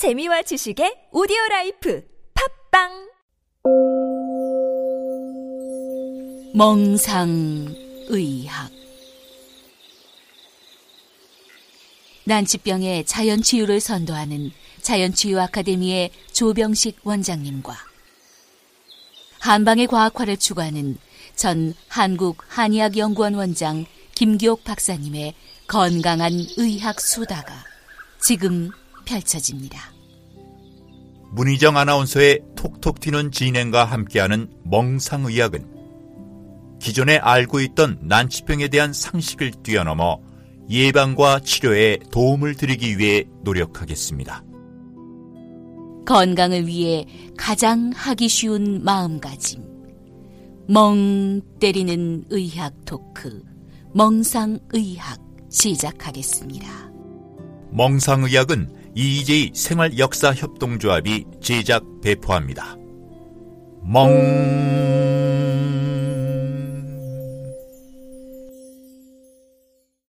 재미와 지식의 오디오 라이프 팟빵! 명상의학. 난치병의 자연치유를 선도하는 자연치유 아카데미의 조병식 원장님과 한방의 과학화를 추구하는 전 한국 한의학연구원 원장 김기옥 박사님의 건강한 의학 수다가 지금 펼쳐집니다. 문희정 아나운서의 톡톡 튀는 진행과 함께하는 멍상의학은 기존에 알고 있던 난치병에 대한 상식을 뛰어넘어 예방과 치료에 도움을 드리기 위해 노력하겠습니다. 건강을 위해 가장 하기 쉬운 마음가짐. 멍 때리는 의학 토크. 멍상의학 시작하겠습니다. 멍상의학은 EJ 생활 역사 협동조합이 제작 배포합니다. 멍